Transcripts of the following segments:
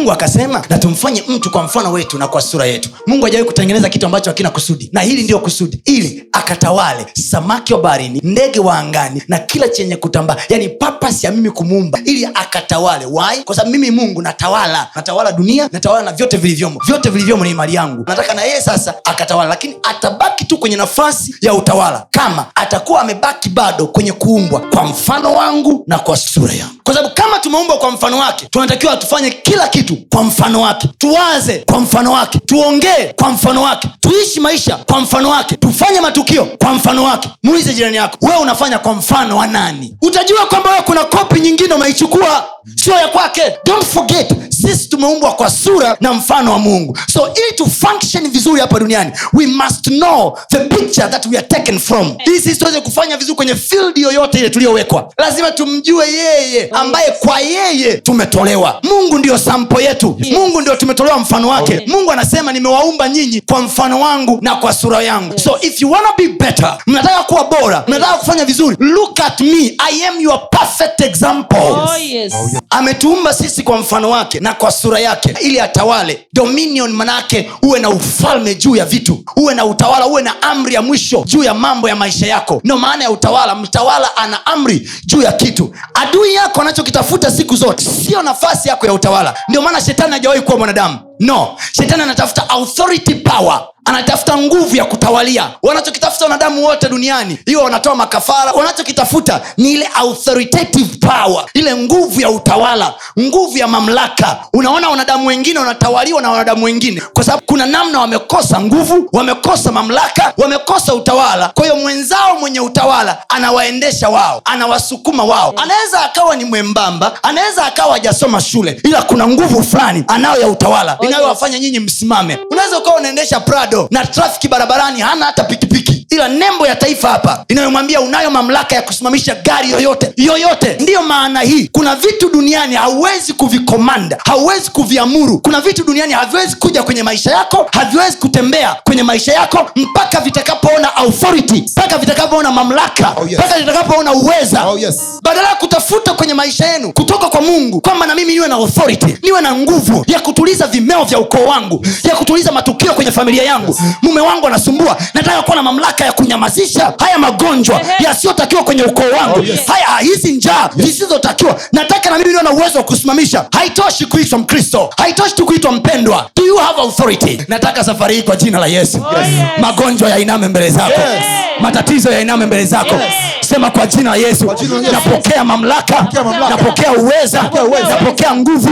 Mungu akasema na tumfanye mtu kwa mfano wetu na kwa sura yetu. Mungu hajawahi kutengeneza kitu ambacho hakina kusudi na hili ndiyo kusudi. Ili akatawale samaki wa baharini ndege wa angani na kila chenye kutambaa yani papas ya mimi kumuumba ili akatawale. Wai kwa sababu mimi mungu natawala natawala dunia natawala na vyote vilivyomo. Vyote vilivyomo ni mali yangu. Nataka na yeye sasa akatawala lakini atabaki tu kwenye nafasi ya utawala. Kama atakuwa amebaki bado kwenye kuumbwa kwa mfano wangu na kwa sura yangu. Kwa sababu kama tumeumbwa kwa mfano wake tunatakiwa tufanye kila kitu kwa mfano wake. Tuwaze kwa mfano wake. Tuongee kwa mfano wake. Tuishi maisha kwa mfano wake. Tufanye matukio kwa mfano wake. Muulize jirani yako wewe unafanya kwa mfano wa nani? Utajua kwamba wewe kuna kopi nyingine umeichukua. Sio ya kwake. Don't forget sisi tumeumbwa kwa sura na mfano wa mungu. So ili tu function vizuri hapa duniani we must know the picture that we are taken from. Ili sisi tuweze kufanya vizuri kwenye field yoyote ile tuliyowekwa lazima tumjue yeye ambaye kwa yeye tumetolewa. Mungu ndio sampo yetu. Yes. mungu ndio tumetolewa mfano wake. Mungu anasema nimewaumba nyinyi kwa mfano wangu na kwa sura yangu. So if you wanna be better mnataka kuwa bora mnataka kufanya vizuri look at me. I am your perfect example. Oh, yes. ametuumba sisi kwa mfano wake na kwa sura yake ili atawale. Dominion manaake uwe na ufalme juu ya vitu uwe na utawala uwe na amri ya mwisho juu ya mambo ya maisha yako. Ndo maana ya utawala mtawala ana amri juu ya kitu. Adui yako anachokitafuta siku zote sio nafasi yako ya utawala. Ndio maana shetani hajawahi kuwa mwanadamu. No. Shetani anatafuta authority power anatafuta nguvu ya kutawalia. Wanachokitafuta wanadamu wote duniani hiwo wanatoa makafara wanachokitafuta ni ile authoritative power ile nguvu ya utawala nguvu ya mamlaka. Unaona wanadamu wengine wanatawaliwa na wanadamu wengine kwa sababu kuna namna wamekosa nguvu wamekosa mamlaka wamekosa utawala. Kwa hiyo mwenzao mwenye utawala anawaendesha wao anawasukuma wao. Anaweza akawa ni mwembamba anaweza akawa hajasoma shule ila kuna nguvu fulani anayo ya utawala inayowafanya nyinyi msimame. Unaweza ukawa unaendesha prado na trafiki barabarani hana hata pikipiki ila nembo ya taifa hapa inayomwambia unayo mamlaka ya kusimamisha gari yoyote yoyote ndiyo maana hii kuna vitu duniani hauwezi kuvikomanda hauwezi kuviamuru kuna vitu duniani haviwezi kuja kwenye maisha yako haviwezi kutembea kwenye maisha yako mpaka vitakapoona authority mpaka vitakapoona mamlaka Oh, yes. mpaka vitakapoona uweza Oh, yes. badala ya kutafuta kwenye maisha yenu kutoka kwa mungu kwamba na mimi niwe na authority niwe na nguvu ya kutuliza vimeo vya ukoo wangu ya kutuliza matukio kwenye familia yangu mume wangu anasumbua. Nataka kuwa na mamlaka ya kunyamazisha haya magonjwa yasiyotakiwa kwenye ukoo wangu. Oh, haya hizi njaa zisizotakiwa. Nataka na mimi niwe na uwezo wa kusimamisha. Haitoshi kuitwa mkristo. Haitoshi tu kuitwa mpendwa. Do you have authority? Nataka safari hii kwa jina la yesu. Oh, yes. magonjwa yainame mbele zako. Yes. matatizo yainame mbele zako. Yes. Sema kwa jina la yesu. napokea mamlaka Napokea uweza Napokea nguvu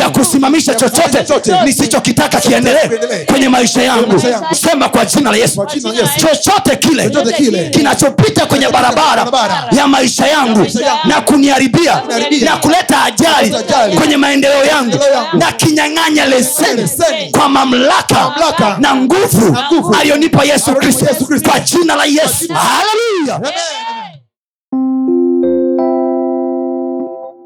ya kusimamisha chochote nisichokitaka kiendelee kwenye maisha yangu. sema kwa jina la yesu. Chochote kile kinachopita kwenye barabara ya maisha yangu na kuniharibia na kuleta ajali kwenye maendeleo yangu na kinyang'anya leseni kwa mamlaka na nguvu aliyonipa yesu kristo. Yesu Kristo. kwa jina la yesu. haleluya